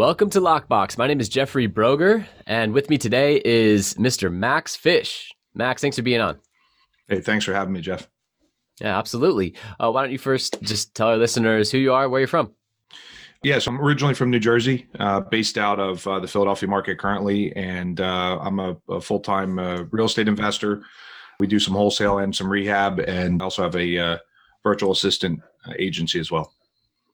Welcome to Lockbox. My name is Jeffrey Broger, and with me today is Mr. Max Fish. Max, thanks for being on. Hey, thanks for having me, Jeff. Yeah, absolutely. Uh, why don't you first just tell our listeners who you are, where you're from? Yes, I'm originally from New Jersey, uh, based out of uh, the Philadelphia market currently, and uh, I'm a, a full time uh, real estate investor. We do some wholesale and some rehab, and also have a uh, virtual assistant agency as well.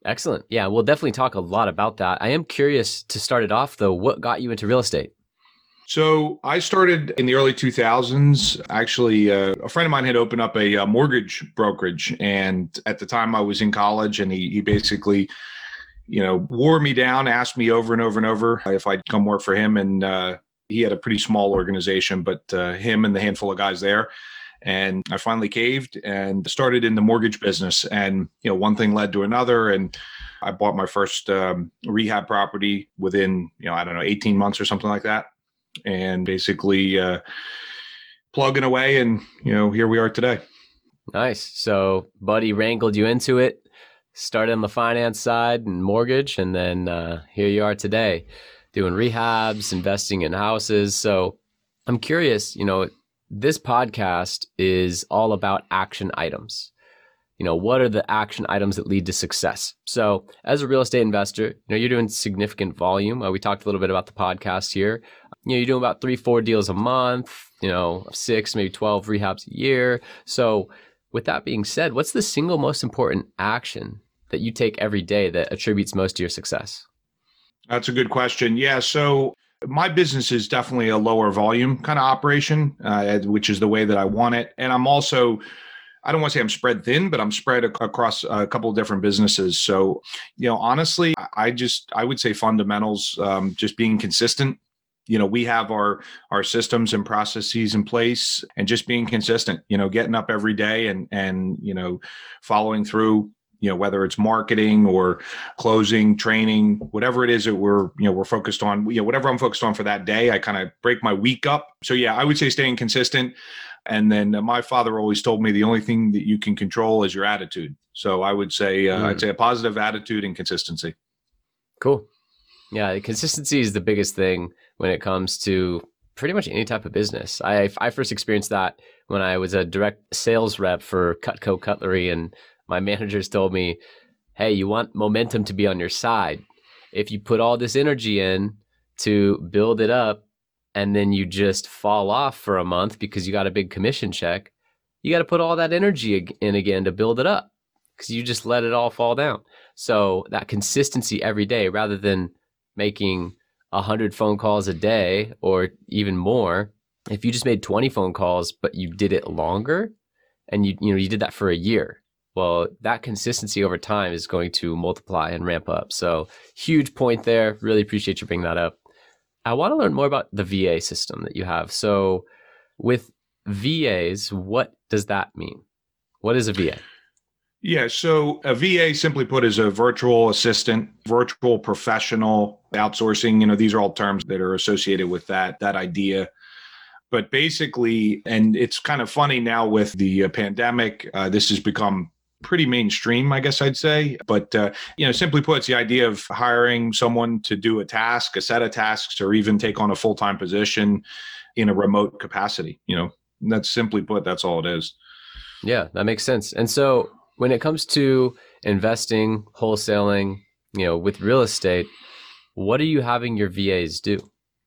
Excellent. Yeah, we'll definitely talk a lot about that. I am curious to start it off, though. What got you into real estate? So I started in the early 2000s. Actually, uh, a friend of mine had opened up a, a, mortgage brokerage, and at the time I was in college, and he he basically, you know, wore me down, asked me over and over and over if I'd come work for him, and uh, he had a pretty small organization, but uh, him and the handful of guys there. And I finally caved and started in the mortgage business. And you know, one thing led to another, and I bought my first um, rehab property within you know I don't know 18 months or something like that and basically uh, plugging away. And, you know, here we are today. Nice. So, Buddy wrangled you into it, started on the finance side and mortgage, and then uh, here you are today doing rehabs, investing in houses. So, I'm curious, you know, this podcast is all about action items. You know what are the action items that lead to success? So as a real estate investor you know you're doing significant volume. Uh, we talked a little bit about the podcast here. You know you're doing about three four deals a month you know six maybe 12 rehabs a year. So with that being said what's the single most important action that you take every day that attributes most to your success? That's a good question. Yeah so my business is definitely a lower volume kind of operation uh, which is the way that i want it and i'm also I don't want to say I'm spread thin, but I'm spread ac- across a couple of different businesses. So, you know, honestly, I just I would say fundamentals, um, just being consistent. You know, we have our our systems and processes in place, and just being consistent. You know, getting up every day and and you know, following through you know whether it's marketing or closing training whatever it is that we're you know we're focused on you know whatever i'm focused on for that day i kind of break my week up so yeah i would say staying consistent and then my father always told me the only thing that you can control is your attitude. So I would say uh, mm. I'd say a positive attitude and consistency. Cool. Yeah, consistency is the biggest thing when it comes to pretty much any type of business. I I first experienced that when I was a direct sales rep for Cutco Cutlery, and my managers told me, "Hey, you want momentum to be on your side. If you put all this energy in to build it up, and then you just fall off for a month because you got a big commission check, you got to put all that energy in again to build it up because you just let it all fall down. So that consistency every day rather than making 100 phone calls a day or even more, if you just made 20 phone calls but you did it longer and you you know you did that for a year, well, that consistency over time is going to multiply and ramp up. So, huge point there. Really appreciate you bringing that up. I want to learn more about the VA system that you have. So, with VAs, what does that mean? What is a VA? Yeah, so a VA, simply put, is a virtual assistant, virtual professional outsourcing. You know, these are all terms that are associated with that that idea. But basically, and it's kind of funny now with the uh, pandemic, uh, this has become pretty mainstream, I guess I'd say. But uh, you know, simply put, it's the idea of hiring someone to do a task, a set of tasks, or even take on a full time position in a remote capacity. You know, that's simply put, that's all it is. Yeah, that makes sense. And so, when it comes to investing, wholesaling, you know, with real estate, what are you having your VAs do?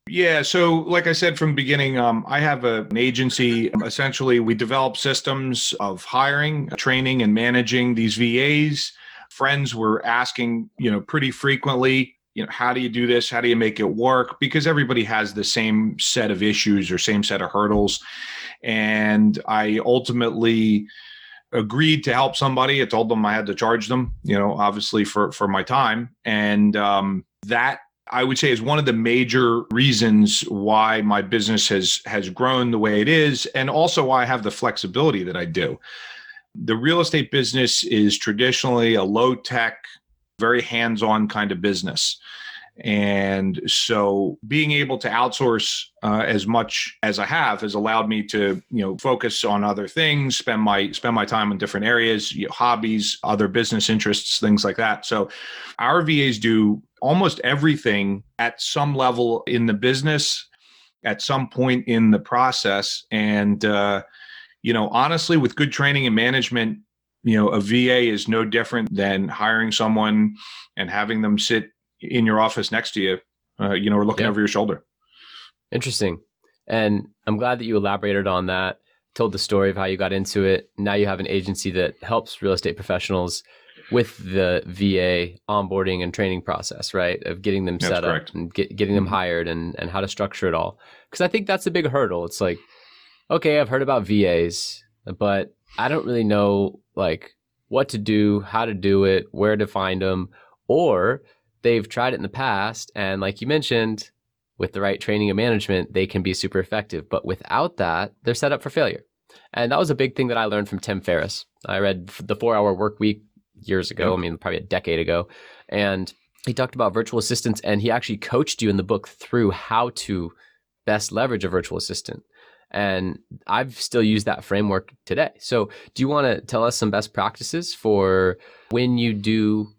Yeah. So, like I said from the beginning, um, I have a, an agency. Essentially, we develop systems of hiring, training, and managing these VAs. Friends were asking, you know, pretty frequently, you know, how do you do this? How do you make it work? Because everybody has the same set of issues or same set of hurdles. And I ultimately agreed to help somebody. I told them I had to charge them, you know, obviously for for my time, and um, that I would say is one of the major reasons why my business has has grown the way it is and also why I have the flexibility that I do. The real estate business is traditionally a low tech, very hands-on kind of business. And so being able to outsource uh, as much as I have has allowed me to, you know, focus on other things, spend my spend my time in different areas, you know, hobbies, other business interests, things like that. So our VAs do almost everything at some level in the business at some point in the process and uh, you know honestly with good training and management you know a va is no different than hiring someone and having them sit in your office next to you, uh, you know, or looking over your shoulder. Interesting. And I'm glad that you elaborated on that, told the story of how you got into it. Now you have an agency that helps real estate professionals with the VA onboarding and training process, right? Of getting them set up and get, getting them mm-hmm. hired and, and how to structure it all. Because I think that's a big hurdle. It's like, okay, I've heard about VAs, but I don't really know like what to do, how to do it, where to find them, or they've tried it in the past and like you mentioned with the right training and management they can be super effective. But without that they're set up for failure. And that was a big thing that i learned from tim ferriss. I read the four hour work week years ago i mean probably a decade ago and he talked about virtual assistants and he actually coached you in the book through how to best leverage a virtual assistant. And i've still used that framework today. So do you want to tell us some best practices for when you do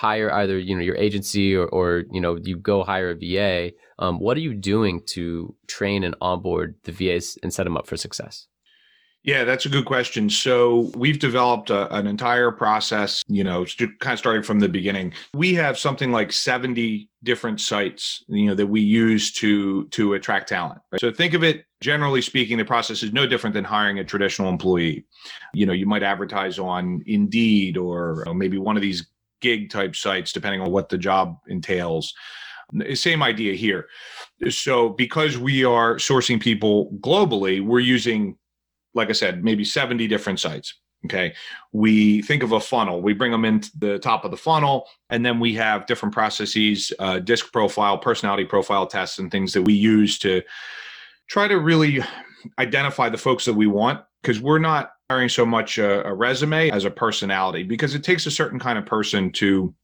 hire either you know your agency or, or you know you go hire a VA, um, what are you doing to train and onboard the VAs and set them up for success? Yeah, that's a good question. So we've developed a, an entire process, you know, kind of starting from the beginning. We have something like 70 different sites, you know, that we use to to attract talent. Right? So think of it generally speaking, the process is no different than hiring a traditional employee. You know, you might advertise on Indeed or maybe one of these gig type sites, depending on what the job entails. Same idea here. So, because we are sourcing people globally, we're using, like I said, maybe 70 different sites. Okay. We think of a funnel, we bring them into the top of the funnel, and then we have different processes, uh, disc profile, personality profile tests, and things that we use to try to really identify the folks that we want because we're not hiring so much a, a resume as a personality because it takes a certain kind of person to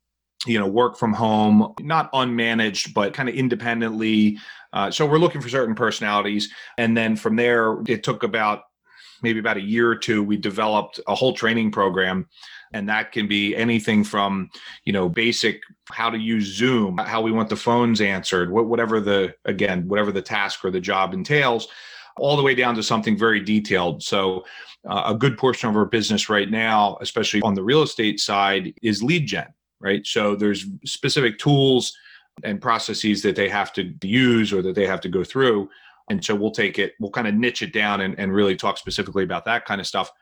you know work from home not unmanaged but kind of independently. Uh, so we're looking for certain personalities. And then from there it took about maybe about a year or two we developed a whole training program. And that can be anything from you know basic how to use zoom how we want the phones answered whatever the again whatever the task or the job entails all the way down to something very detailed. So, uh, a good portion of our business right now, especially on the real estate side, is lead gen, right? So, there's specific tools and processes that they have to use or that they have to go through. And so we'll take it, we'll kind of niche it down and, and really talk specifically about that kind of stuff.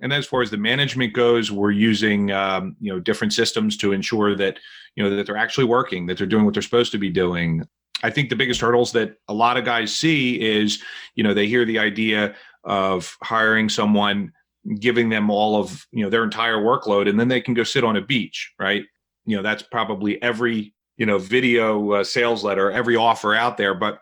And then as far as the management goes, we're using um, you know different systems to ensure that you know that they're actually working, that they're doing what they're supposed to be doing, I think the biggest hurdles that a lot of guys see is, you know, they hear the idea of hiring someone, giving them all of, you know, their entire workload, and then they can go sit on a beach, right? You know, that's probably every, you know, video uh, sales letter, every offer out there. But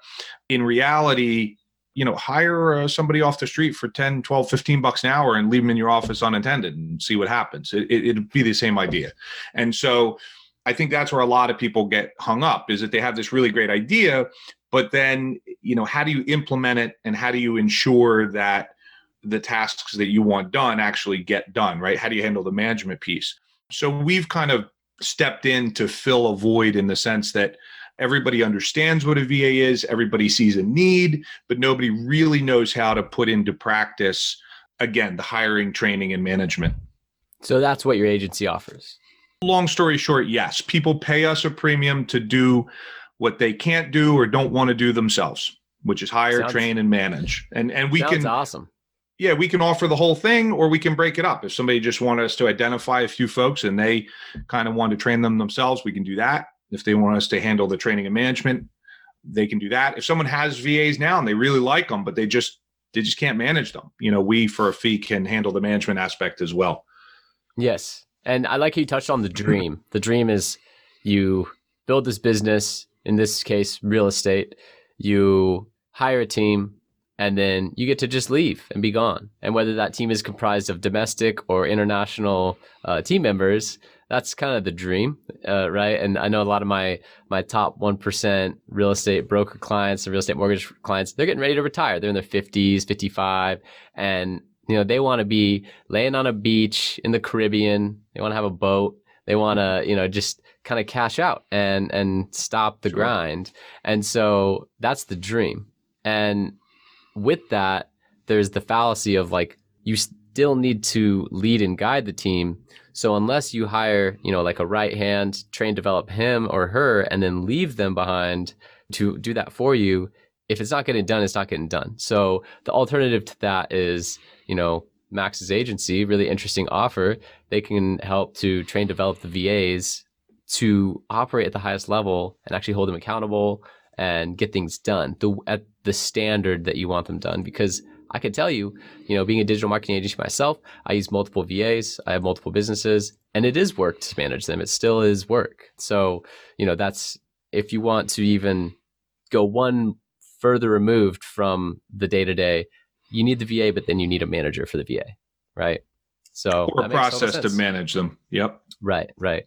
in reality, you know, hire uh, somebody off the street for 10, 12, 15 bucks an hour and leave them in your office unattended and see what happens. It, it, it'd be the same idea. And so, I think that's where a lot of people get hung up is that they have this really great idea, but then, you know, how do you implement it and how do you ensure that the tasks that you want done actually get done, right? How do you handle the management piece? So we've kind of stepped in to fill a void in the sense that everybody understands what a VA is, everybody sees a need, but nobody really knows how to put into practice again the hiring, training and management. So that's what your agency offers. Long story short, yes, people pay us a premium to do what they can't do or don't want to do themselves, which is hire, sounds, train, and manage. And and we can awesome. Yeah, we can offer the whole thing, or we can break it up. If somebody just wanted us to identify a few folks and they kind of want to train them themselves, we can do that. If they want us to handle the training and management, they can do that. If someone has VAs now and they really like them, but they just they just can't manage them, you know, we for a fee can handle the management aspect as well. Yes, and I like how you touched on the dream. The dream is you build this business, in this case, real estate, you hire a team and then you get to just leave and be gone. And whether that team is comprised of domestic or international uh, team members, that's kind of the dream, uh, right? And I know a lot of my my top one percent real estate broker clients and real estate mortgage clients, they're getting ready to retire. They're in their fifties, fifty five, and you know they want to be laying on a beach in the Caribbean. They want to have a boat. They want to you know just kind of cash out and and stop the sure. grind. And so that's the dream. And with that, there's the fallacy of like you still need to lead and guide the team so unless you hire, you know, like a right hand, train, develop him or her, and then leave them behind to do that for you, if it's not getting done, it's not getting done. So the alternative to that is, you know, Max's agency, really interesting offer. They can help to train, develop the VAs to operate at the highest level and actually hold them accountable and get things done the, at the standard that you want them done. Because I can tell you, you know, being a digital marketing agency myself, I use multiple VAs, I have multiple businesses, and it is work to manage them. It still is work. So, you know, that's if you want to even go one further removed from the day to day, you need the VA, but then you need a manager for the VA, right? So, or a process to manage them. Yep. Right, right.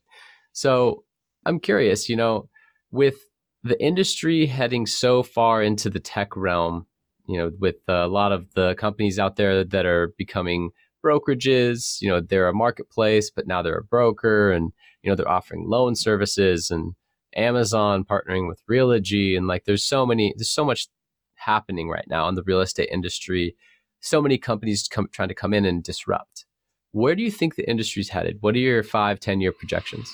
So, I'm curious, you know, with the industry heading so far into the tech realm, you know, with a lot of the companies out there that are becoming brokerages, you know, they're a marketplace, but now they're a broker and, you know, they're offering loan services and Amazon partnering with Realogy. And like, there's so many, there's so much happening right now in the real estate industry. So many companies come, trying to come in and disrupt. Where do you think the industry's headed? What are your five, 10 year projections?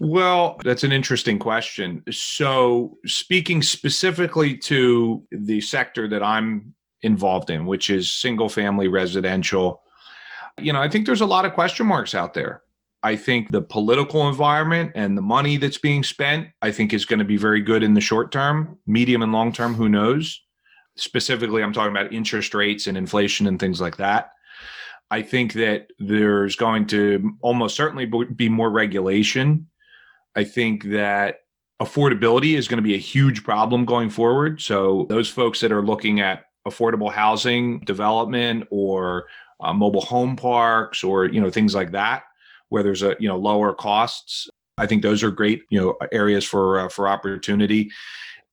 Well, that's an interesting question. So, speaking specifically to the sector that I'm involved in, which is single family residential, you know, I think there's a lot of question marks out there. I think the political environment and the money that's being spent, I think is going to be very good in the short term, medium and long term, who knows? Specifically, I'm talking about interest rates and inflation and things like that. I think that there's going to almost certainly be more regulation I think that affordability is going to be a huge problem going forward. So, those folks that are looking at affordable housing development or uh, mobile home parks or you know things like that where there's a you know lower costs i think those are great you know areas for uh, for opportunity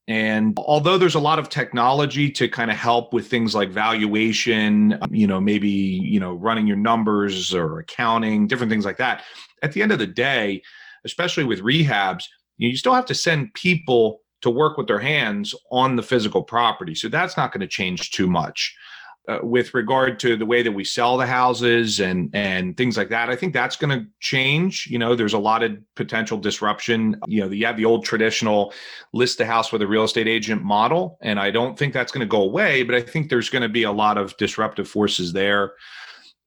and although there's a lot of technology to kind of help with things like valuation you know maybe you know running your numbers or accounting different things like that at the end of the day especially with rehabs, you still have to send people to work with their hands on the physical property. So that's not going to change too much. Uh, with regard to the way that we sell the houses and and things like that, I think that's going to change. You know, there's a lot of potential disruption. You know, you have the old traditional list the house with a real estate agent model, and I don't think that's going to go away. But I think there's going to be a lot of disruptive forces there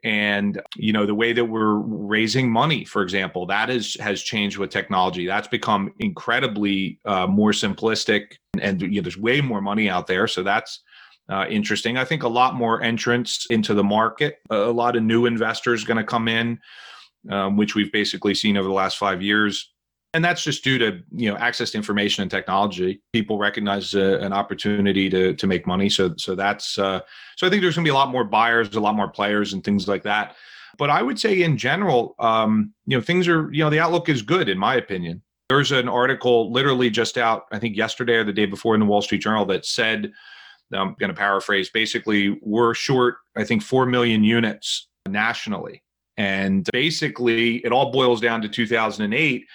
and you know the way that we're raising money for example that is has changed with technology that's become incredibly uh, more simplistic and, you know, there's way more money out there so that's uh, interesting. I think a lot more entrants into the market. A, a lot of new investors going to come in um, which we've basically seen over the last five years. And that's just due to you know access to information and technology. People recognize uh, an opportunity to to make money. So so that's uh, so i think there's going to be a lot more buyers a lot more players and things like that. But i would say in general um, you know things are you know the outlook is good in my opinion. There's an article literally just out i think yesterday or the day before in the wall street journal that said i'm going to paraphrase basically we're short i think 4 million units nationally. And basically it all boils down to 2008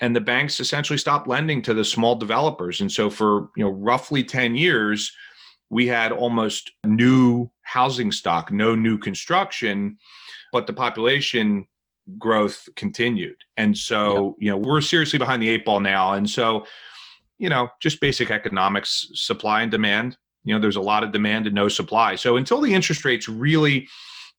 and the banks essentially stopped lending to the small developers. And so for you know roughly 10 years we had almost new housing stock no new construction but the population growth continued. And so you know we're seriously behind the eight ball now. And so you know just basic economics supply and demand you know there's a lot of demand and no supply so until the interest rates really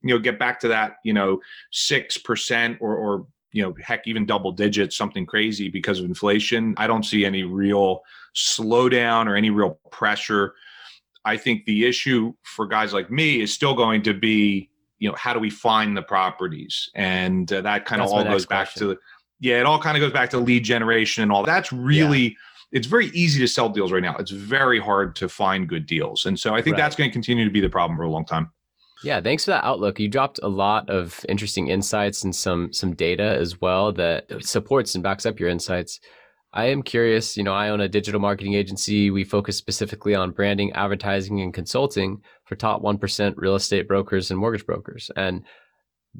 you know get back to that you know 6% or or you know, heck, even double digits, something crazy because of inflation. I don't see any real slowdown or any real pressure. I think the issue for guys like me is still going to be, you know, how do we find the properties? And uh, that kind of all goes back question. to, yeah, it all kind of goes back to lead generation and all. That's really yeah. It's very easy to sell deals right now. It's very hard to find good deals. And so I think right. that's going to continue to be the problem for a long time. Yeah, thanks for that outlook. You dropped a lot of interesting insights and some some data as well that supports and backs up your insights. I am curious, you know, I own a digital marketing agency. We focus specifically on branding, advertising, and consulting for top 1% real estate brokers and mortgage brokers. And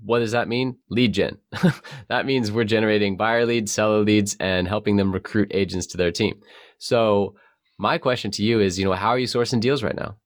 what does that mean? Lead gen. that means we're generating buyer leads, seller leads, and helping them recruit agents to their team. So, my question to you is, you know, how are you sourcing deals right now?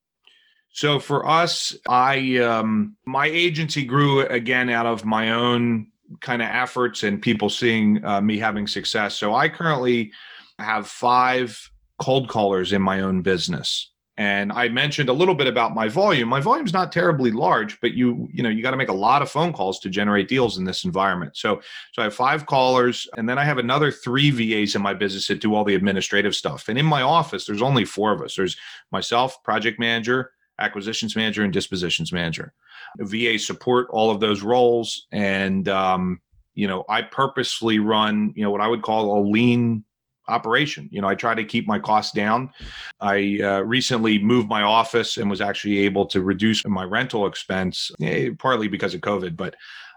So for us, I um, my agency grew again out of my own kind of efforts and people seeing uh, me having success. So I currently have five cold callers in my own business. And I mentioned a little bit about my volume. My volume is not terribly large, but you you know you got to make a lot of phone calls to generate deals in this environment. So so I have five callers, and then I have another three VAs in my business that do all the administrative stuff. And in my office, there's only four of us. There's myself, project manager, acquisitions manager, and dispositions manager. VA support all of those roles, and um, you know I purposely run you know what I would call a lean operation. You know, I try to keep my costs down. I uh, recently moved my office and was actually able to reduce my rental expense, eh, partly because of COVID, but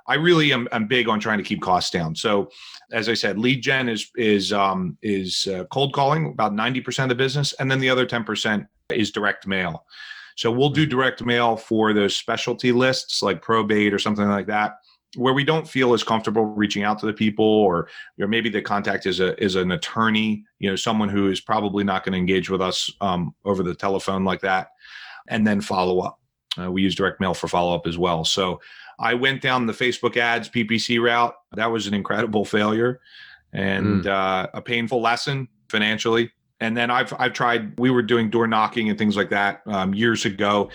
I really am I'm big on trying to keep costs down. So, as I said, lead gen is is um, is uh, cold calling about ninety percent of the business, and then the other ten percent is direct mail. So we'll do direct mail for those specialty lists like probate or something like that where we don't feel as comfortable reaching out to the people or or maybe the contact is a is an attorney you know someone who is probably not going to engage with us um, over the telephone like that and then follow up. Uh, we use direct mail for follow up as well. So i went down the facebook ads ppc route. That was an incredible failure and mm. uh, a painful lesson financially. And then i've i've tried we were doing door knocking and things like that um, years ago.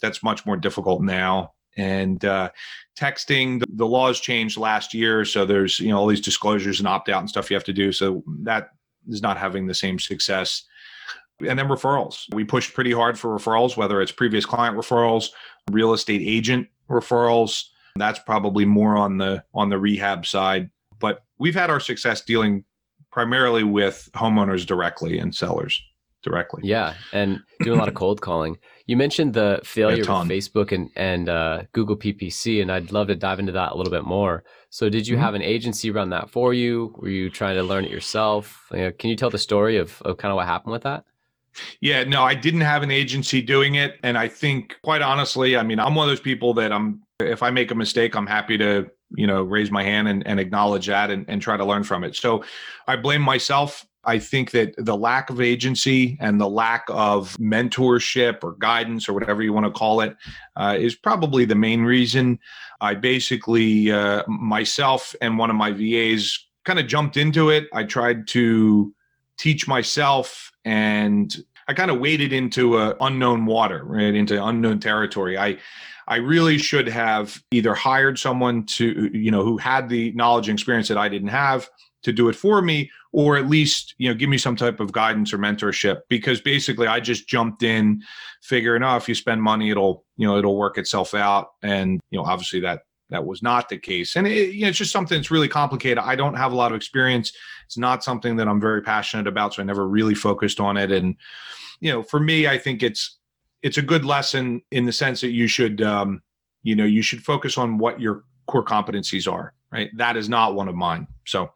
That's much more difficult now and uh, texting the, the laws changed last year so there's you know all these disclosures and opt out and stuff you have to do so that is not having the same success. And then referrals. We pushed pretty hard for referrals whether it's previous client referrals real estate agent referrals. That's probably more on the on the rehab side. But we've had our success dealing primarily with homeowners directly and sellers directly. Yeah and doing a lot of cold calling you mentioned the failure of Facebook and and uh, Google PPC, and I'd love to dive into that a little bit more. So, did you mm-hmm. have an agency run that for you? Were you trying to learn it yourself? You know, can you tell the story of, of kind of what happened with that? Yeah, no, I didn't have an agency doing it, and I think, quite honestly, I mean, I'm one of those people that I'm. If I make a mistake, I'm happy to you know raise my hand and, and acknowledge that and, and try to learn from it. So, I blame myself I think that the lack of agency and the lack of mentorship or guidance or whatever you want to call it uh, is probably the main reason. I basically, uh, myself and one of my VAs kind of jumped into it. I tried to teach myself and I kind of waded into uh, unknown water, right into unknown territory. I I really should have either hired someone to, you know, who had the knowledge and experience that I didn't have to do it for me or at least you know give me some type of guidance or mentorship because basically i just jumped in figuring oh, if you spend money it'll you know it'll work itself out. And you know obviously that that was not the case. And it, you know, it's just something that's really complicated. I don't have a lot of experience. It's not something that i'm very passionate about so i never really focused on it. And you know for me i think it's it's a good lesson in the sense that you should um you know you should focus on what your core competencies are right that is not one of mine so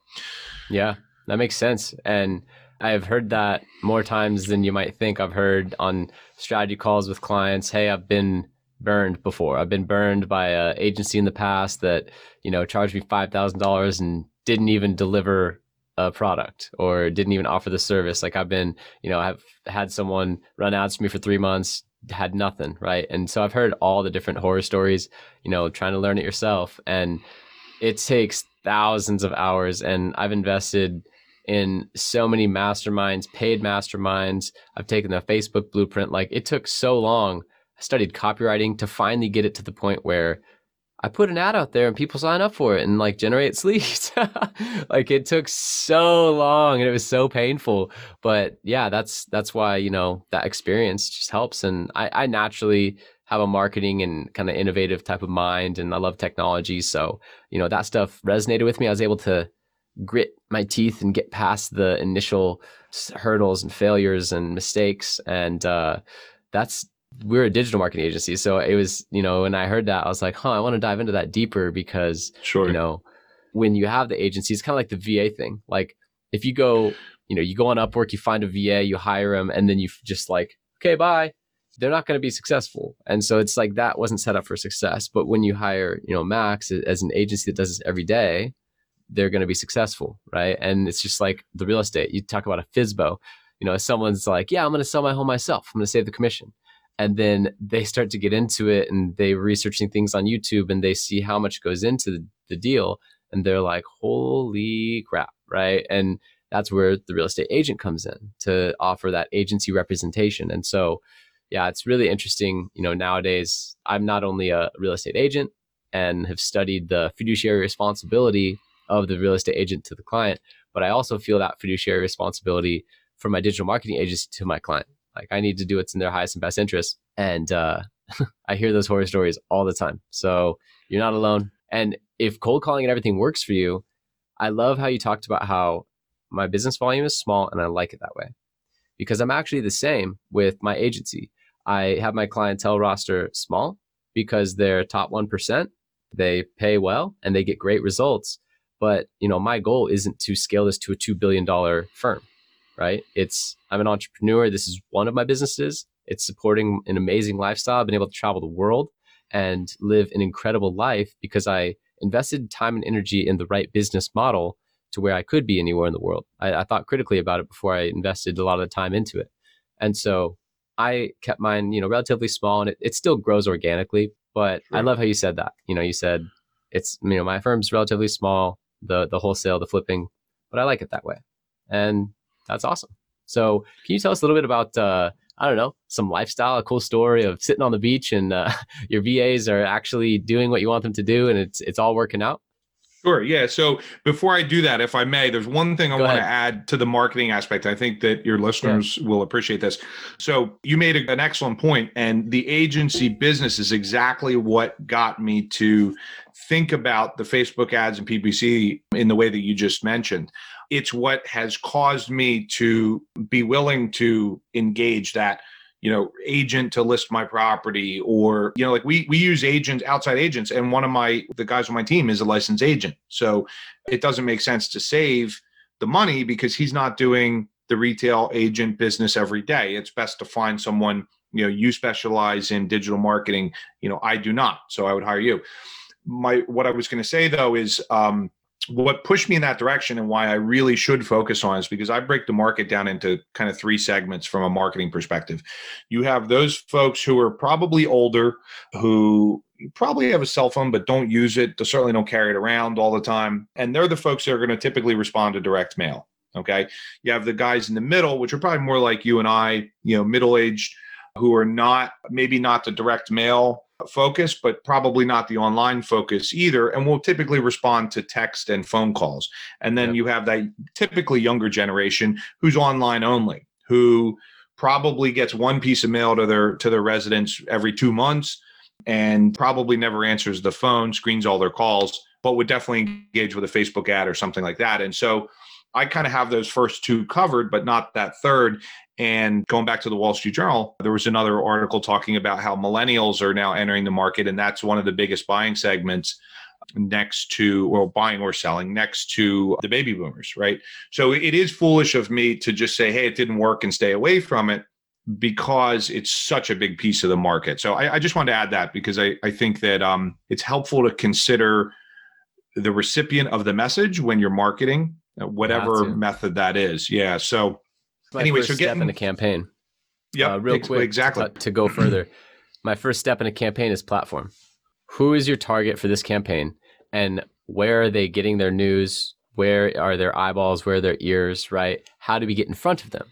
yeah that makes sense. And I've heard that more times than you might think. I've heard on strategy calls with clients, hey, I've been burned before. I've been burned by an agency in the past that, you know, charged me $5,000 and didn't even deliver a product or didn't even offer the service. Like I've been, you know, I've had someone run ads for me for three months, had nothing, right? And so I've heard all the different horror stories, you know, trying to learn it yourself. And it takes thousands of hours. And I've invested in so many masterminds, paid masterminds. I've taken the Facebook blueprint. Like it took so long. I studied copywriting to finally get it to the point where I put an ad out there and people sign up for it and like generate leads. like it took so long and it was so painful. But yeah, that's that's why, you know, that experience just helps. And I, I naturally have a marketing and kind of innovative type of mind and I love technology. So, you know, that stuff resonated with me. I was able to grit my teeth and get past the initial hurdles and failures and mistakes. And uh, that's we're a digital marketing agency, so it was you know when I heard that I was like, huh, I want to dive into that deeper because sure. you know when you have the agency, it's kind of like the VA thing. Like if you go, you know, you go on Upwork, you find a VA, you hire them, and then you just like, okay, bye. They're not going to be successful, and so it's like that wasn't set up for success. But when you hire, you know, Max as an agency that does this every day, they're going to be successful, right? And it's just like the real estate. You talk about a FSBO. You know, someone's like, yeah, I'm going to sell my home myself. I'm going to save the commission. And then they start to get into it and they're researching things on YouTube and they see how much goes into the, the deal. And they're like, holy crap, right? And that's where the real estate agent comes in to offer that agency representation. And so, yeah, it's really interesting. You know, nowadays, I'm not only a real estate agent and have studied the fiduciary responsibility of the real estate agent to the client, but I also feel that fiduciary responsibility for my digital marketing agency to my client. Like I need to do what's in their highest and best interest. And uh, I hear those horror stories all the time. So you're not alone. And if cold calling and everything works for you, I love how you talked about how my business volume is small and I like it that way because I'm actually the same with my agency. I have my clientele roster small because they're top 1%. They pay well and they get great results. But, you know, my goal isn't to scale this to a $2 billion firm, right? It's, I'm an entrepreneur. This is one of my businesses. It's supporting an amazing lifestyle. I've been able to travel the world and live an incredible life because I invested time and energy in the right business model to where I could be anywhere in the world. I, I thought critically about it before I invested a lot of the time into it. And so I kept mine, you know, relatively small and it, it still grows organically. But sure. I love how you said that. You know, you said it's, you know, my firm's relatively small the the wholesale, the flipping, but I like it that way, and that's awesome. So, can you tell us a little bit about uh, I don't know some lifestyle, a cool story of sitting on the beach and uh, your VAs are actually doing what you want them to do, and it's it's all working out? Sure. Yeah. So before I do that, if I may, there's one thing I Go want ahead. to add to the marketing aspect. I think that your listeners yeah. will appreciate this. So you made an excellent point, and the agency business is exactly what got me to think about the Facebook ads and PPC in the way that you just mentioned. It's what has caused me to be willing to engage that you know agent to list my property or you know like we we use agents outside agents and one of my the guys on my team is a licensed agent. So it doesn't make sense to save the money because he's not doing the retail agent business every day. It's best to find someone you know you specialize in digital marketing. You know i do not so i would hire you. My what i was going to say though is um what pushed me in that direction and why I really should focus on is because I break the market down into kind of three segments from a marketing perspective. You have those folks who are probably older, who probably have a cell phone but don't use it, they certainly don't carry it around all the time. And they're the folks that are going to typically respond to direct mail. Okay. You have the guys in the middle, which are probably more like you and I, you know, middle aged, who are not maybe not the direct mail focus, but probably not the online focus either. And will typically respond to text and phone calls. And then you have that typically younger generation who's online only, who probably gets one piece of mail to their to their residence every two months and probably never answers the phone, screens all their calls, but would definitely engage with a Facebook ad or something like that. And so I kind of have those first two covered, but not that third. And going back to the Wall Street Journal, there was another article talking about how millennials are now entering the market, and that's one of the biggest buying segments next to or buying or selling next to the baby boomers, right? So it is foolish of me to just say, hey, it didn't work and stay away from it because it's such a big piece of the market. So I, I just wanted to add that because I, I think that um, it's helpful to consider the recipient of the message when you're marketing, whatever method that is. Yeah. So my anyway, so getting in the campaign. Yeah, uh, real quick, exactly. To, to go further, my first step in a campaign is platform. Who is your target for this campaign, and where are they getting their news? Where are their eyeballs? Where are their ears? Right? How do we get in front of them?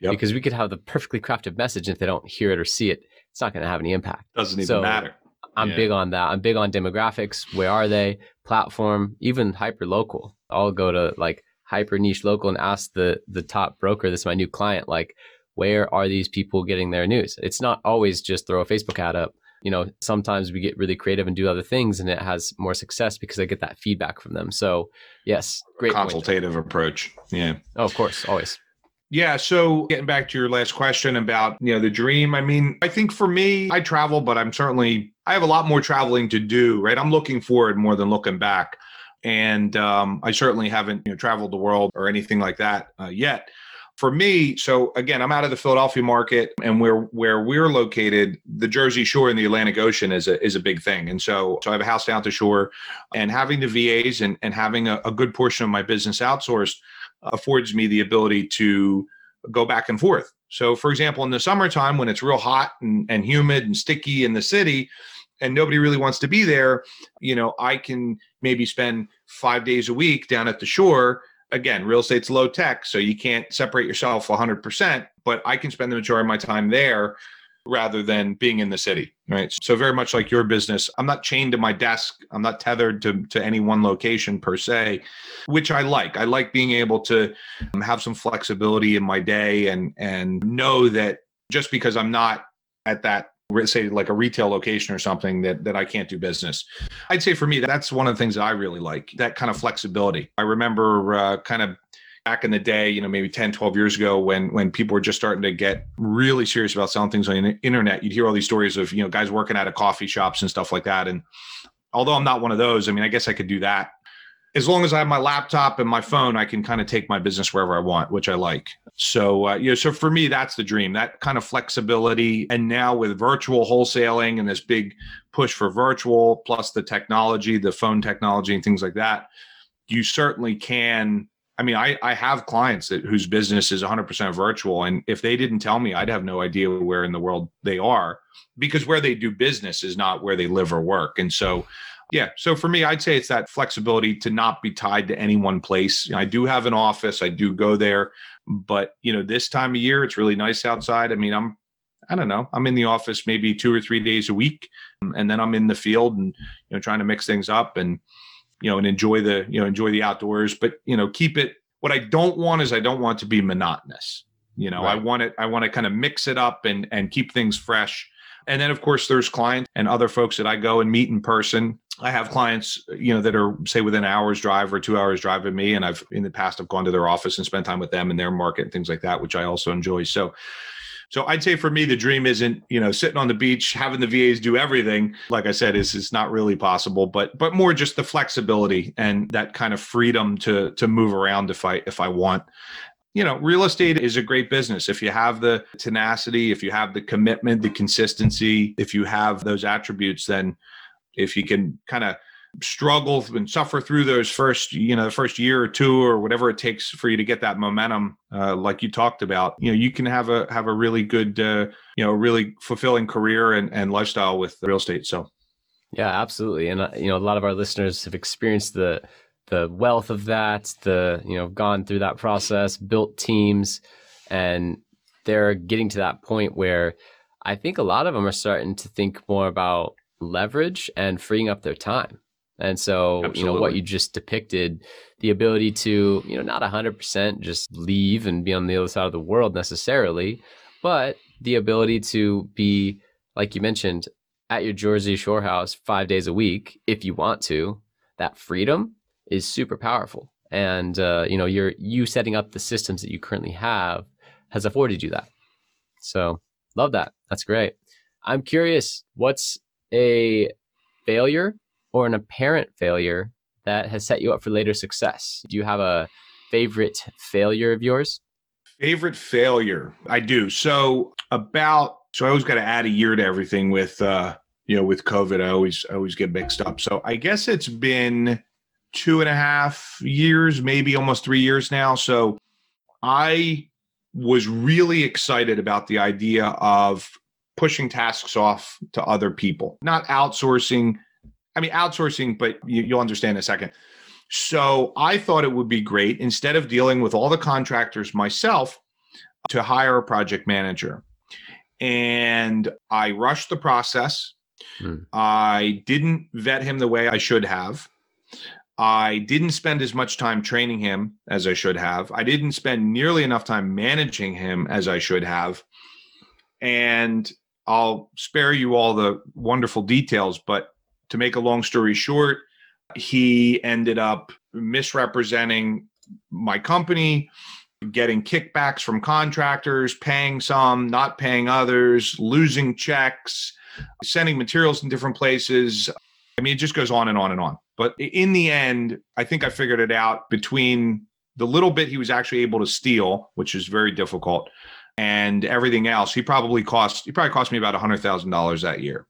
Yep. Because we could have the perfectly crafted message, and if they don't hear it or see it, it's not going to have any impact. Doesn't even so matter. I'm yeah. big on that. I'm big on demographics. Where are they? Platform, even hyper local. I'll go to like hyper niche local and ask the the top broker, this is my new client, like where are these people getting their news? It's not always just throw a Facebook ad up. you know, sometimes we get really creative and do other things and it has more success because I get that feedback from them. So, yes, great consultative point. approach. Yeah. Oh, of course, always. Yeah. So getting back to your last question about, you know, the dream. I mean, I think for me, I travel, but I'm certainly, I have a lot more traveling to do, right? I'm looking forward more than looking back. And um, I certainly haven't you know, traveled the world or anything like that uh, yet. For me, so again, I'm out of the Philadelphia market, and where where we're located, the Jersey Shore and the Atlantic Ocean is a is a big thing. And so, so I have a house down the shore, and having the VAs and and having a, a good portion of my business outsourced affords me the ability to go back and forth. So, for example, in the summertime when it's real hot and, and humid and sticky in the city, and nobody really wants to be there, you know, I can maybe spend five days a week down at the shore. Again, real estate's low tech, so you can't separate yourself 100%, but I can spend the majority of my time there rather than being in the city right? So very much like your business i'm not chained to my desk. I'm not tethered to, to any one location per se which i like. I like being able to um, have some flexibility in my day and and know that just because i'm not at that say like a retail location or something that that I can't do business. I'd say for me that's one of the things that I really like, that kind of flexibility. I remember uh, kind of back in the day, you know, maybe 10, 12 years ago when when people were just starting to get really serious about selling things on the internet, you'd hear all these stories of, you know, guys working out of coffee shops and stuff like that. And although I'm not one of those, I mean, I guess I could do that. As long as I have my laptop and my phone, I can kind of take my business wherever I want, which I like. So, uh, you know, so for me, that's the dream, that kind of flexibility. And now with virtual wholesaling and this big push for virtual, plus the technology, the phone technology and things like that, you certainly can I mean, I, I have clients that whose business is 100% virtual. And if they didn't tell me, I'd have no idea where in the world they are because where they do business is not where they live or work. And so, yeah. So for me, I'd say it's that flexibility to not be tied to any one place. I do have an office, I do go there, but you know, this time of year, it's really nice outside. I mean, I'm, I don't know, I'm in the office maybe two or three days a week, and then I'm in the field and, you know, trying to mix things up and, you know, and enjoy the, you know, enjoy the outdoors, but, you know, keep it. What I don't want is I don't want to be monotonous. You know, right. I want it, I want to kind of mix it up and, and keep things fresh. And then, of course, there's clients and other folks that I go and meet in person. I have clients, you know, that are say within an hour's drive or two hours drive of me, and I've in the past I've gone to their office and spent time with them in their market and things like that, which I also enjoy. So, so I'd say for me, the dream isn't, you know, sitting on the beach, having the VAs do everything. Like I said, is is not really possible, but but more just the flexibility and that kind of freedom to to move around if I if I want. You know, real estate is a great business. If you have the tenacity, if you have the commitment, the consistency, if you have those attributes, then if you can kind of struggle and suffer through those first you know the first year or two or whatever it takes for you to get that momentum uh, like you talked about you know you can have a have a really good uh, you know really fulfilling career and, and lifestyle with real estate so yeah absolutely and uh, you know a lot of our listeners have experienced the the wealth of that the you know gone through that process built teams and they're getting to that point where i think a lot of them are starting to think more about leverage and freeing up their time and so, Absolutely. you know, what you just depicted, the ability to, you know, not 100% just leave and be on the other side of the world necessarily, but the ability to be, like you mentioned, at your Jersey Shore house five days a week, if you want to, that freedom is super powerful. And, uh, you know, you're, you setting up the systems that you currently have has afforded you that. So, love that. That's great. I'm curious, what's a failure or an apparent failure that has set you up for later success? Do you have a favorite failure of yours? Favorite failure? I do. So about so I always got to add a year to everything with uh you know with COVID. I always I always get mixed up. So I guess it's been two and a half years, maybe almost three years now. So I was really excited about the idea of pushing tasks off to other people, not outsourcing I mean, outsourcing, but you, you'll understand in a second. So I thought it would be great instead of dealing with all the contractors myself to hire a project manager. And I rushed the process. Hmm. I didn't vet him the way I should have. I didn't spend as much time training him as I should have. I didn't spend nearly enough time managing him as I should have. And I'll spare you all the wonderful details, but to make a long story short, he ended up misrepresenting my company, getting kickbacks from contractors, paying some, not paying others, losing checks, sending materials in different places. I mean, it just goes on and on and on. But in the end, I think I figured it out between the little bit he was actually able to steal, which is very difficult, and everything else. He probably cost he probably cost me about a hundred thousand dollars that year.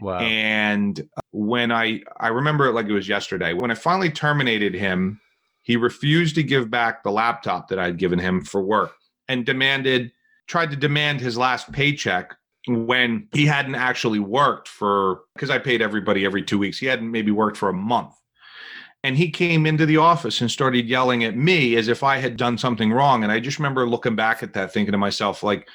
Wow. And when I I remember it like it was yesterday. When I finally terminated him, he refused to give back the laptop that I'd given him for work and demanded tried to demand his last paycheck when he hadn't actually worked for because I paid everybody every 2 weeks. He hadn't maybe worked for a month. And he came into the office and started yelling at me as if I had done something wrong and I just remember looking back at that thinking to myself like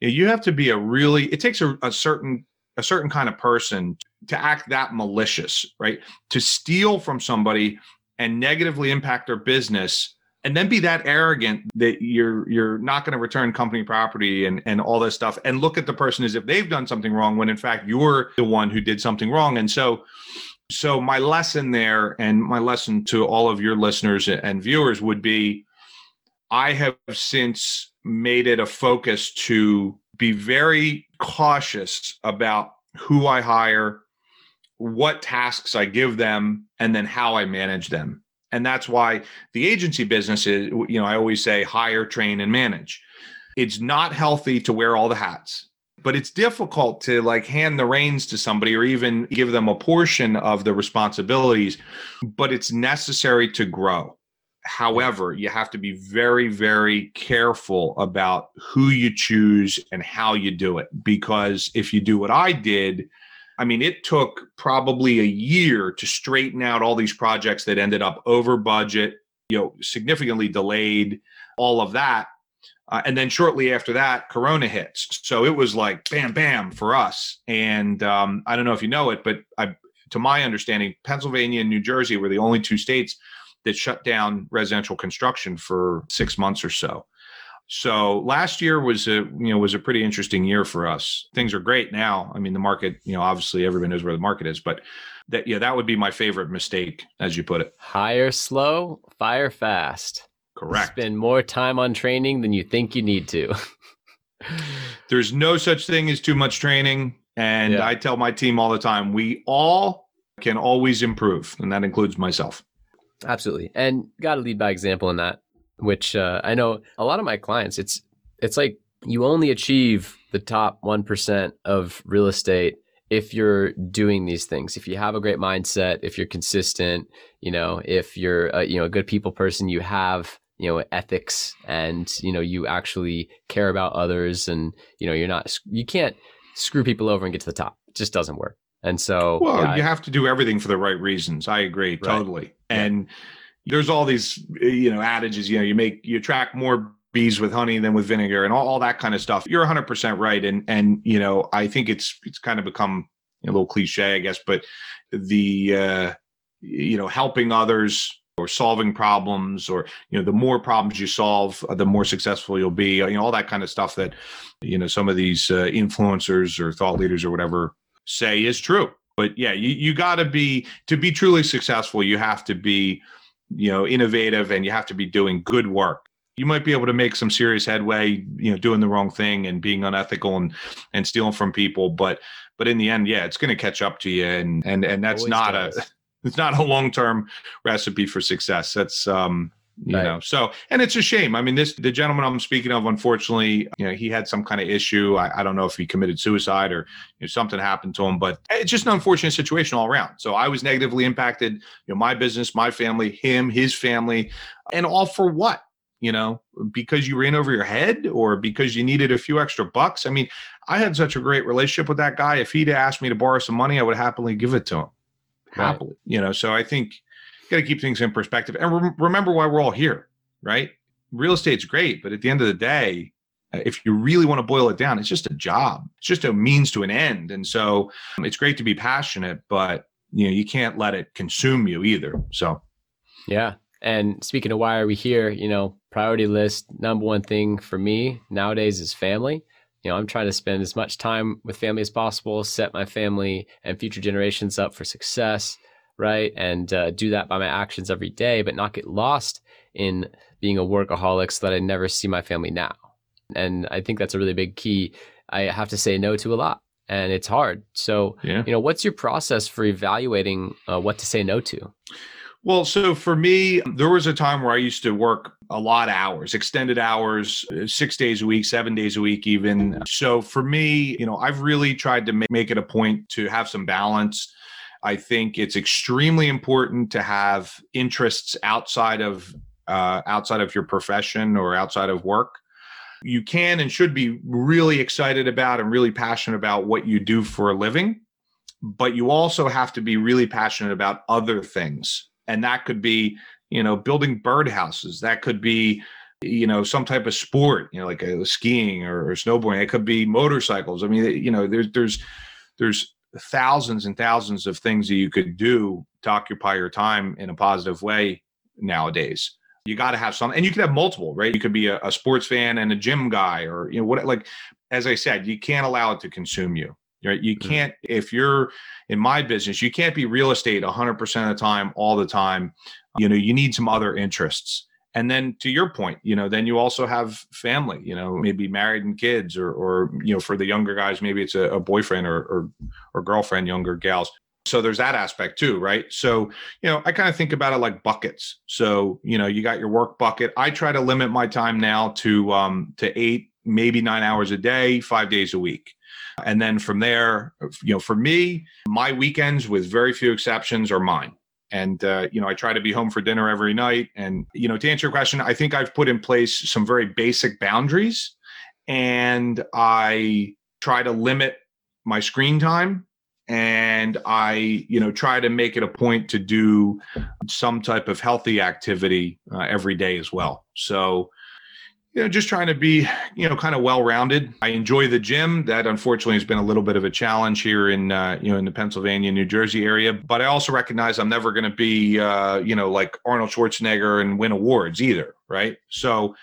you have to be a really it takes a, a certain a certain kind of person to act that malicious, right? To steal from somebody and negatively impact their business and then be that arrogant that you're you're not going to return company property and and all this stuff and look at the person as if they've done something wrong when in fact you're the one who did something wrong and so so my lesson there and my lesson to all of your listeners and viewers would be i have since made it a focus to be very cautious about who i hire what tasks I give them and then how I manage them. And that's why the agency business is, you know, I always say hire, train, and manage. It's not healthy to wear all the hats, but it's difficult to like hand the reins to somebody or even give them a portion of the responsibilities, but it's necessary to grow. However, you have to be very, very careful about who you choose and how you do it. Because if you do what I did, I mean, it took probably a year to straighten out all these projects that ended up over budget, you know, significantly delayed, all of that. Uh, and then shortly after that, Corona hits. So it was like bam, bam for us. And um, I don't know if you know it, but I, to my understanding, Pennsylvania and New Jersey were the only two states that shut down residential construction for six months or so. So last year was a you know was a pretty interesting year for us. Things are great now. I mean, the market, you know, obviously everyone knows where the market is, but that yeah, that would be my favorite mistake, as you put it. Hire slow, fire fast. Correct. Spend more time on training than you think you need to. There's no such thing as too much training. And yeah. I tell my team all the time, we all can always improve, and that includes myself. Absolutely. And got to lead by example in that which uh, I know a lot of my clients, it's it's like you only achieve the top 1% of real estate if you're doing these things. If you have a great mindset if you're consistent you know if you're a, you know a good people person you have you know ethics and you know you actually care about others and you know you're not you can't screw people over and get to the top. It just doesn't work. And so well yeah, you I, have to do everything for the right reasons. I agree right. totally. And yeah there's all these you know adages you know you make you attract more bees with honey than with vinegar and all, all that kind of stuff. You're 100% right. And and you know i think it's it's kind of become a little cliche i guess but the uh you know helping others or solving problems or you know the more problems you solve uh, the more successful you'll be you know all that kind of stuff that you know some of these uh, influencers or thought leaders or whatever say is true. But yeah you, you got to be to be truly successful you have to be you know innovative and you have to be doing good work you might be able to make some serious headway you know doing the wrong thing and being unethical and and stealing from people but but in the end yeah it's going to catch up to you and and and that's Always not does. a it's not a long-term recipe for success that's um you right. know so and it's a shame. I mean this the gentleman i'm speaking of unfortunately you know he had some kind of issue. I, I don't know if he committed suicide or you know, something happened to him but it's just an unfortunate situation all around. So i was negatively impacted you know my business my family him his family and all for what? You know because you ran over your head or because you needed a few extra bucks? I mean i had such a great relationship with that guy. If he'd asked me to borrow some money i would happily give it to him. Happily right. you know so i think got to keep things in perspective and re- remember why we're all here, right? Real estate's great, but at the end of the day, uh, if you really want to boil it down, it's just a job. It's just a means to an end. And so um, it's great to be passionate, but you know, you can't let it consume you either. So yeah. And speaking of why are we here, you know, priority list number one thing for me nowadays is family You know, I'm trying to spend as much time with family as possible, set my family and future generations up for success, right? And uh, do that by my actions every day, but not get lost in being a workaholic so that I never see my family now. And I think that's a really big key. I have to say no to a lot and it's hard. So, yeah. you know, what's your process for evaluating uh, what to say no to? Well, so for me, there was a time where I used to work a lot of hours, extended hours, uh, six days a week, seven days a week, even. So for me, you know, I've really tried to make it a point to have some balance. I think it's extremely important to have interests outside of uh, outside of your profession or outside of work. You can and should be really excited about and really passionate about what you do for a living but you also have to be really passionate about other things. And that could be you know building birdhouses. That could be you know some type of sport you know like a, skiing or, or snowboarding. It could be motorcycles. I mean you know there's there's there's thousands and thousands of things that you could do to occupy your time in a positive way nowadays. You got to have some and you could have multiple right? You could be a, a, sports fan and a gym guy or you know what like as i said you can't allow it to consume you right? You mm-hmm. can't if you're in my business you can't be real estate 100% of the time all the time. You know you need some other interests and then to your point you know then you also have family you know maybe married and kids or or you know for the younger guys maybe it's a, a boyfriend or, or or girlfriend younger gals. So there's that aspect too right? So you know i kind of think about it like buckets. So you know you got your work bucket. I try to limit my time now to um to eight maybe nine hours a day five days a week. And then from there you know for me my weekends with very few exceptions are mine and uh, you know i try to be home for dinner every night. And you know to answer your question i think i've put in place some very basic boundaries. And i try to limit my screen time. And I, you know, try to make it a point to do some type of healthy activity uh, every day as well. So, you know, just trying to be, you know, kind of well-rounded. I enjoy the gym. That unfortunately has been a little bit of a challenge here in, uh, you know, in the Pennsylvania, New Jersey area. But I also recognize I'm never going to be, uh, you know, like Arnold Schwarzenegger and win awards either, right? So,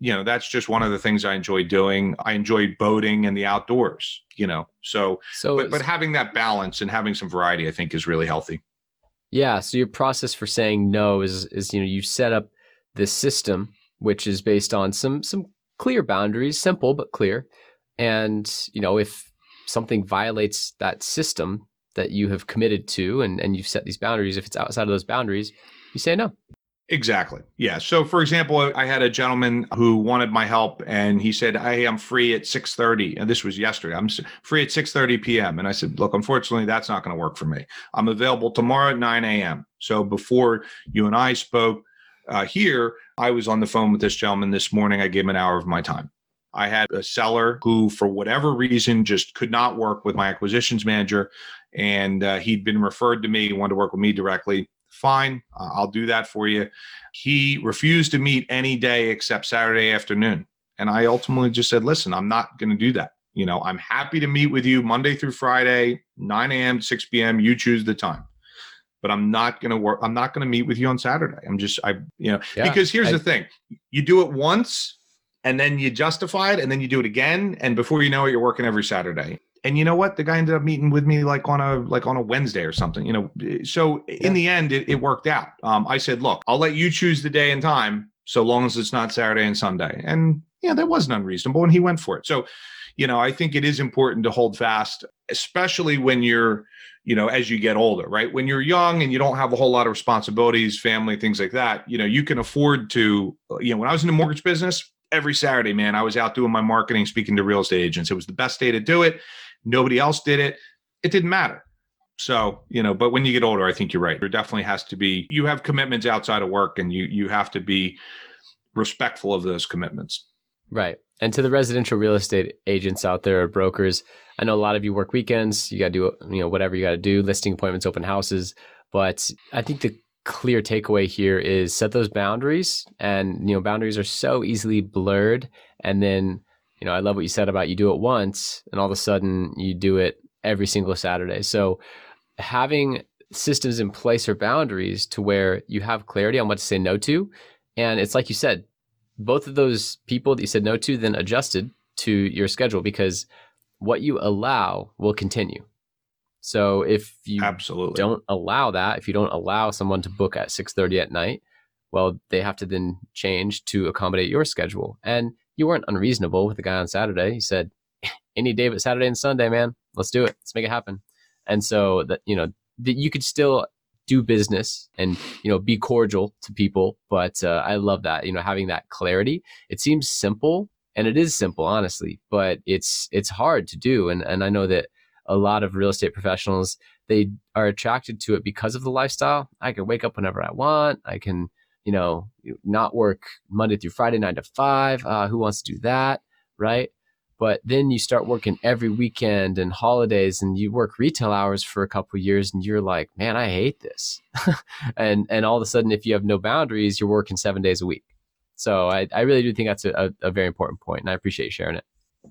you know that's just one of the things i enjoy doing i enjoy boating and the outdoors you know so so but, but having that balance and having some variety i think is really healthy yeah so your process for saying no is is you know you set up this system which is based on some some clear boundaries simple but clear and you know if something violates that system that you have committed to and and you've set these boundaries if it's outside of those boundaries you say no Exactly. Yeah. So, for example, I had a gentleman who wanted my help, and he said, "Hey, I'm free at 6:30," and this was yesterday. I'm free at 6:30 p.m. And I said, "Look, unfortunately, that's not going to work for me. I'm available tomorrow at 9 a.m." So, before you and I spoke uh, here, I was on the phone with this gentleman this morning. I gave him an hour of my time. I had a seller who, for whatever reason, just could not work with my acquisitions manager, and uh, he'd been referred to me. Wanted to work with me directly fine, uh, I'll do that for you. He refused to meet any day except Saturday afternoon. And I ultimately just said, listen, I'm not going to do that. You know, I'm happy to meet with you Monday through Friday, 9 a.m. to 6 p.m. You choose the time. But I'm not going to work. I'm not going to meet with you on Saturday. I'm just, I, you know, yeah, because here's I, the thing you do it once and then you justify it and then you do it again. And before you know it, you're working every Saturday and you know what the guy ended up meeting with me like on a like on a wednesday or something you know so in the end it, it worked out um, i said look i'll let you choose the day and time so long as it's not saturday and sunday and yeah that wasn't unreasonable and he went for it so you know i think it is important to hold fast especially when you're you know as you get older right when you're young and you don't have a whole lot of responsibilities family things like that you know you can afford to uh, you know when i was in the mortgage business every saturday man i was out doing my marketing speaking to real estate agents it was the best day to do it nobody else did it, it didn't matter. So, you know, but when you get older, I think you're right. There definitely has to be you have commitments outside of work and you you have to be respectful of those commitments. Right. And to the residential real estate agents out there or brokers, I know a lot of you work weekends, you got to do, you know, whatever you got to do, listing appointments, open houses, but I think the clear takeaway here is set those boundaries and you know boundaries are so easily blurred and then you know, I love what you said about you do it once and all of a sudden you do it every single Saturday. So having systems in place or boundaries to where you have clarity on what to say no to. And it's like you said, both of those people that you said no to then adjusted to your schedule because what you allow will continue. So if you absolutely don't allow that, if you don't allow someone to book at 6:30 at night, well, they have to then change to accommodate your schedule. And you weren't unreasonable with the guy on Saturday. He said, "Any day but Saturday and Sunday, man. Let's do it. Let's make it happen." And so that you know that you could still do business and you know be cordial to people but uh, i love that you know having that clarity it seems simple and it is simple honestly but it's it's hard to do and and i know that a lot of real estate professionals they are attracted to it because of the lifestyle. I can wake up whenever i want. I can you know not work monday through friday nine to five. Uh, who wants to do that right? But then you start working every weekend and holidays and you work retail hours for a couple years and you're like man i hate this. And and all of a sudden if you have no boundaries you're working seven days a week so i, I really do think that's a, a, very important point and i appreciate sharing it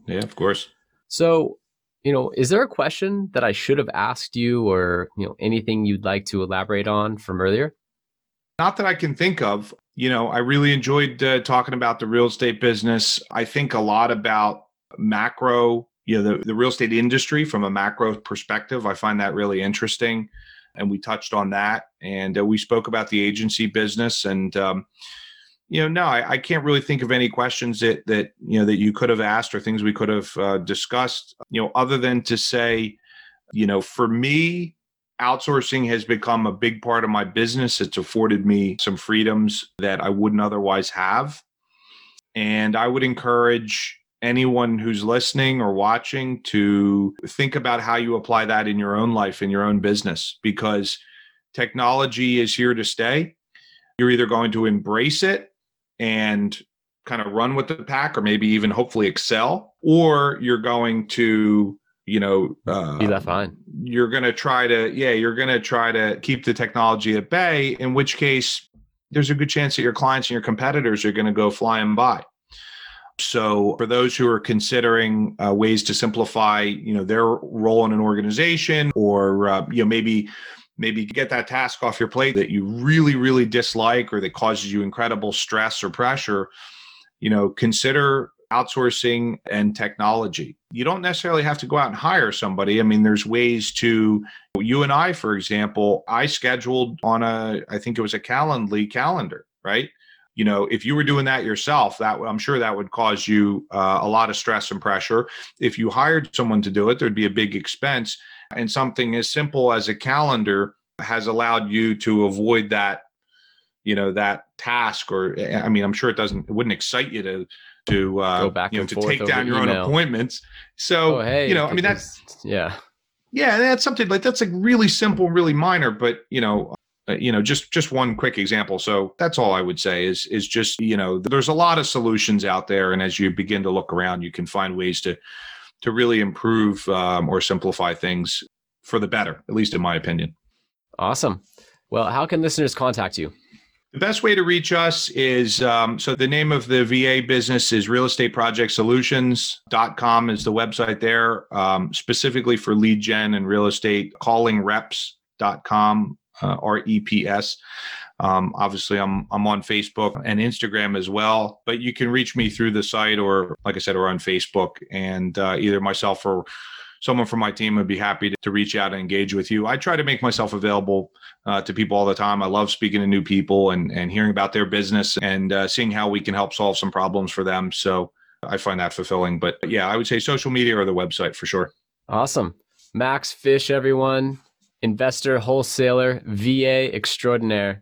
yeah of course so you know is there a question that i should have asked you or you know anything you'd like to elaborate on from earlier not that i can think of you know i really enjoyed uh, talking about the real estate business i think a lot about macro, you know, the, the real estate industry from a macro perspective. I find that really interesting. And we touched on that. And uh, we spoke about the agency business. And, um, you know, no, I, I, can't really think of any questions that, that, you know, that you could have asked or things we could have uh, discussed, you know, other than to say, you know, for me, outsourcing has become a big part of my business. It's afforded me some freedoms that I wouldn't otherwise have. And I would encourage anyone who's listening or watching to think about how you apply that in your own life, in your own business, because technology is here to stay. You're either going to embrace it and kind of run with the pack, or maybe even hopefully excel, or you're going to you know uh, be left behind. you're going to try to yeah you're going to try to keep the technology at bay in which case there's a good chance that your clients and your competitors are going to go flying by so for those who are considering uh, ways to simplify, you know, their role in an organization, or uh, you know, maybe maybe get that task off your plate that you really really dislike or that causes you incredible stress or pressure, you know, consider outsourcing and technology. You don't necessarily have to go out and hire somebody. I mean, there's ways to you and I, for example, I scheduled on a I think it was a Calendly calendar, right? you know if you were doing that yourself that i'm sure that would cause you uh, a lot of stress and pressure if you hired someone to do it there'd be a big expense and something as simple as a calendar has allowed you to avoid that you know that task or i mean i'm sure it doesn't it wouldn't excite you to to uh, go back you know to take down your email. own appointments. So oh, hey, you know i mean that's yeah. Yeah that's something like that's like really simple really minor but you know uh, you know just just one quick example. So that's all i would say is is just you know there's a lot of solutions out there and as you begin to look around you can find ways to to really improve um, or simplify things for the better at least in my opinion. Awesome. Well how can listeners contact you? The best way to reach us is um, so the name of the VA business is real estate project is the website there, um, specifically for lead gen and real estate calling reps.com uh, REPS. Um, obviously, I'm I'm on Facebook and Instagram as well. But you can reach me through the site, or like I said, or on Facebook, and uh, either myself or someone from my team would be happy to, to, reach out and engage with you. I try to make myself available uh, to people all the time. I love speaking to new people and and hearing about their business and uh, seeing how we can help solve some problems for them. So I find that fulfilling. But yeah, I would say social media or the website for sure. Awesome. Max Fish, everyone investor, wholesaler, VA extraordinaire.